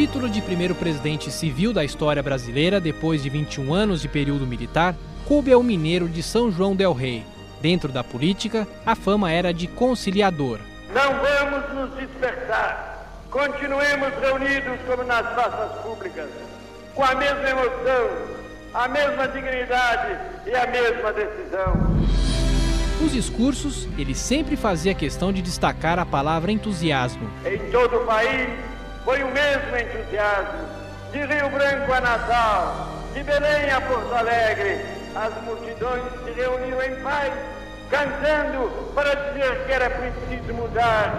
título de primeiro presidente civil da história brasileira depois de 21 anos de período militar, coube ao mineiro de São João del Rei. Dentro da política, a fama era de conciliador. Não vamos nos dispersar. Continuemos reunidos como nas praças públicas, com a mesma emoção, a mesma dignidade e a mesma decisão. Nos discursos, ele sempre fazia questão de destacar a palavra entusiasmo. Em todo o país foi o mesmo entusiasmo. De Rio Branco a Natal, de Belém a Porto Alegre, as multidões se reuniram em paz, cantando para dizer que era preciso mudar.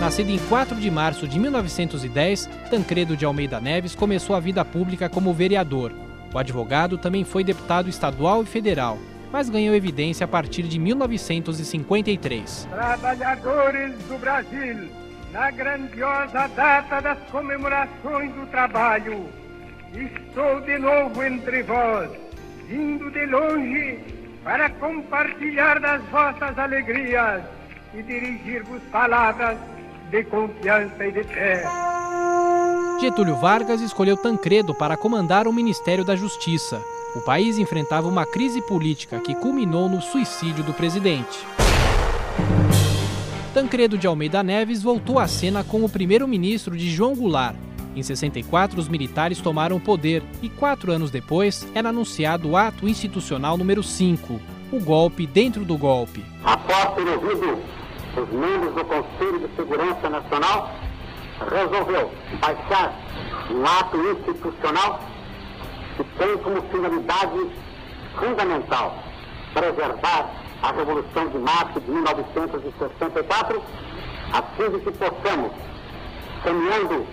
Nascido em 4 de março de 1910, Tancredo de Almeida Neves começou a vida pública como vereador. O advogado também foi deputado estadual e federal mas ganhou evidência a partir de 1953. Trabalhadores do Brasil, na grandiosa data das comemorações do trabalho, estou de novo entre vós, vindo de longe para compartilhar das vossas alegrias e dirigir-vos palavras de confiança e de fé. Getúlio Vargas escolheu Tancredo para comandar o Ministério da Justiça. O país enfrentava uma crise política que culminou no suicídio do presidente. Tancredo de Almeida Neves voltou à cena como primeiro-ministro de João Goulart. Em 64, os militares tomaram o poder e, quatro anos depois, era anunciado o ato institucional número 5, o golpe dentro do golpe. Após ter ouvido os membros do Conselho de Segurança Nacional, resolveu baixar um ato institucional que tem como finalidade fundamental preservar a Revolução de Março de 1964, a fim de que possamos, semeando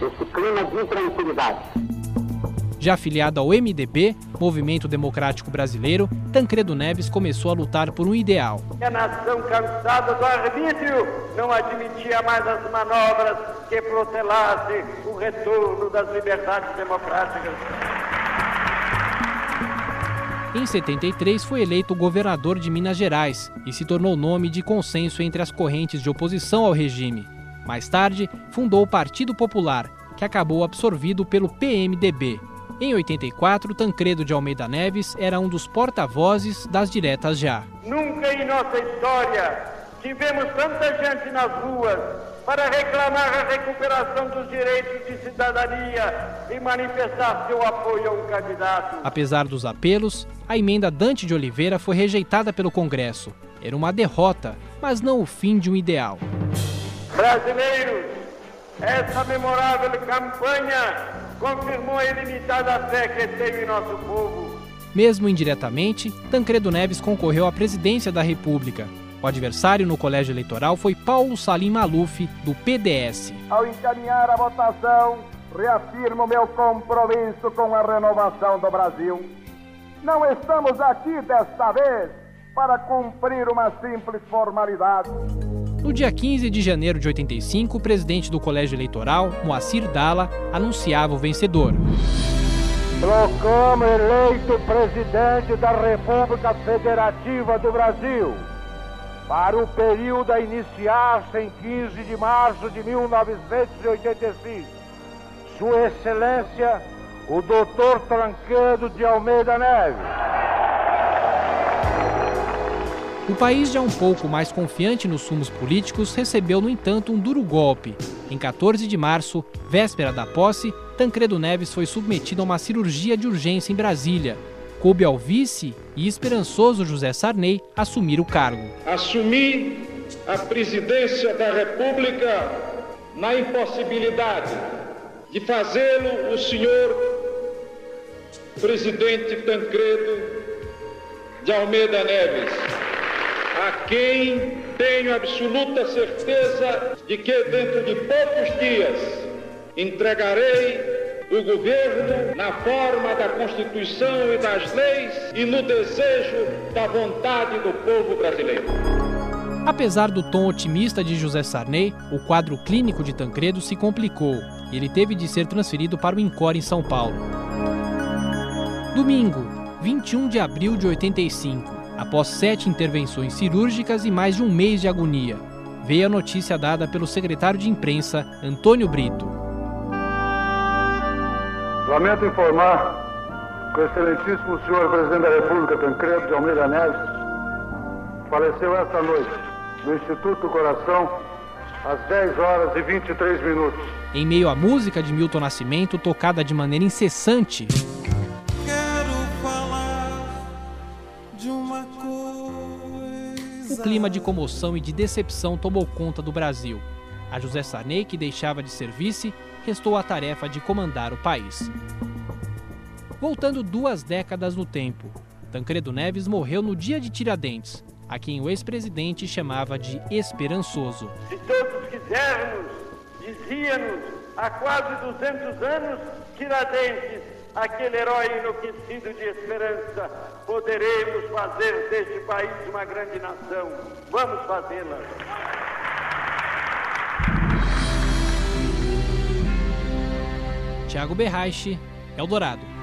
esse clima de intranquilidade. Já afiliado ao MDB, Movimento Democrático Brasileiro, Tancredo Neves começou a lutar por um ideal. A nação cansada do arbítrio não admitia mais as manobras que protelassem o retorno das liberdades democráticas. Em 73, foi eleito governador de Minas Gerais e se tornou nome de consenso entre as correntes de oposição ao regime. Mais tarde, fundou o Partido Popular, que acabou absorvido pelo PMDB. Em 84, Tancredo de Almeida Neves era um dos porta-vozes das diretas já. Nunca em nossa história tivemos tanta gente nas ruas para reclamar a recuperação dos direitos de cidadania e manifestar seu apoio a um candidato. Apesar dos apelos, a emenda Dante de Oliveira foi rejeitada pelo Congresso. Era uma derrota, mas não o fim de um ideal. Brasileiros, essa memorável campanha confirmou a ilimitada fé que tenho em nosso povo. Mesmo indiretamente, Tancredo Neves concorreu à presidência da República o adversário no colégio eleitoral foi Paulo Salim Maluf, do PDS. Ao encaminhar a votação, reafirmo meu compromisso com a renovação do Brasil. Não estamos aqui desta vez para cumprir uma simples formalidade. No dia 15 de janeiro de 85, o presidente do colégio eleitoral, Moacir Dalla, anunciava o vencedor. Proclamo eleito presidente da República Federativa do Brasil para o período a iniciar-se em 15 de março de 1985. Sua Excelência, o Dr. Tranquedo de Almeida Neves. O país, já um pouco mais confiante nos sumos políticos, recebeu, no entanto, um duro golpe. Em 14 de março, véspera da posse, Tancredo Neves foi submetido a uma cirurgia de urgência em Brasília, coube ao vice e esperançoso José Sarney assumir o cargo. Assumi a presidência da República na impossibilidade de fazê-lo o senhor presidente Tancredo de Almeida Neves, a quem tenho absoluta certeza de que dentro de poucos dias entregarei o governo na forma da Constituição e das leis e no desejo da vontade do povo brasileiro. Apesar do tom otimista de José Sarney, o quadro clínico de Tancredo se complicou e ele teve de ser transferido para o INCOR em São Paulo. Domingo, 21 de abril de 85, após sete intervenções cirúrgicas e mais de um mês de agonia, veio a notícia dada pelo secretário de imprensa, Antônio Brito. Lamento informar que o excelentíssimo senhor presidente da República, Tancredo de Almeida Neves, faleceu esta noite no Instituto do Coração às 10 horas e 23 minutos. Em meio à música de Milton Nascimento, tocada de maneira incessante, o clima de comoção e de decepção tomou conta do Brasil. A José Sarney, que deixava de ser vice, restou a tarefa de comandar o país. Voltando duas décadas no tempo, Tancredo Neves morreu no dia de Tiradentes, a quem o ex-presidente chamava de esperançoso. Se todos quisermos, dizia-nos há quase 200 anos, Tiradentes, aquele herói enlouquecido de esperança, poderemos fazer deste país uma grande nação. Vamos fazê-la. Tiago Berraiche, Eldorado.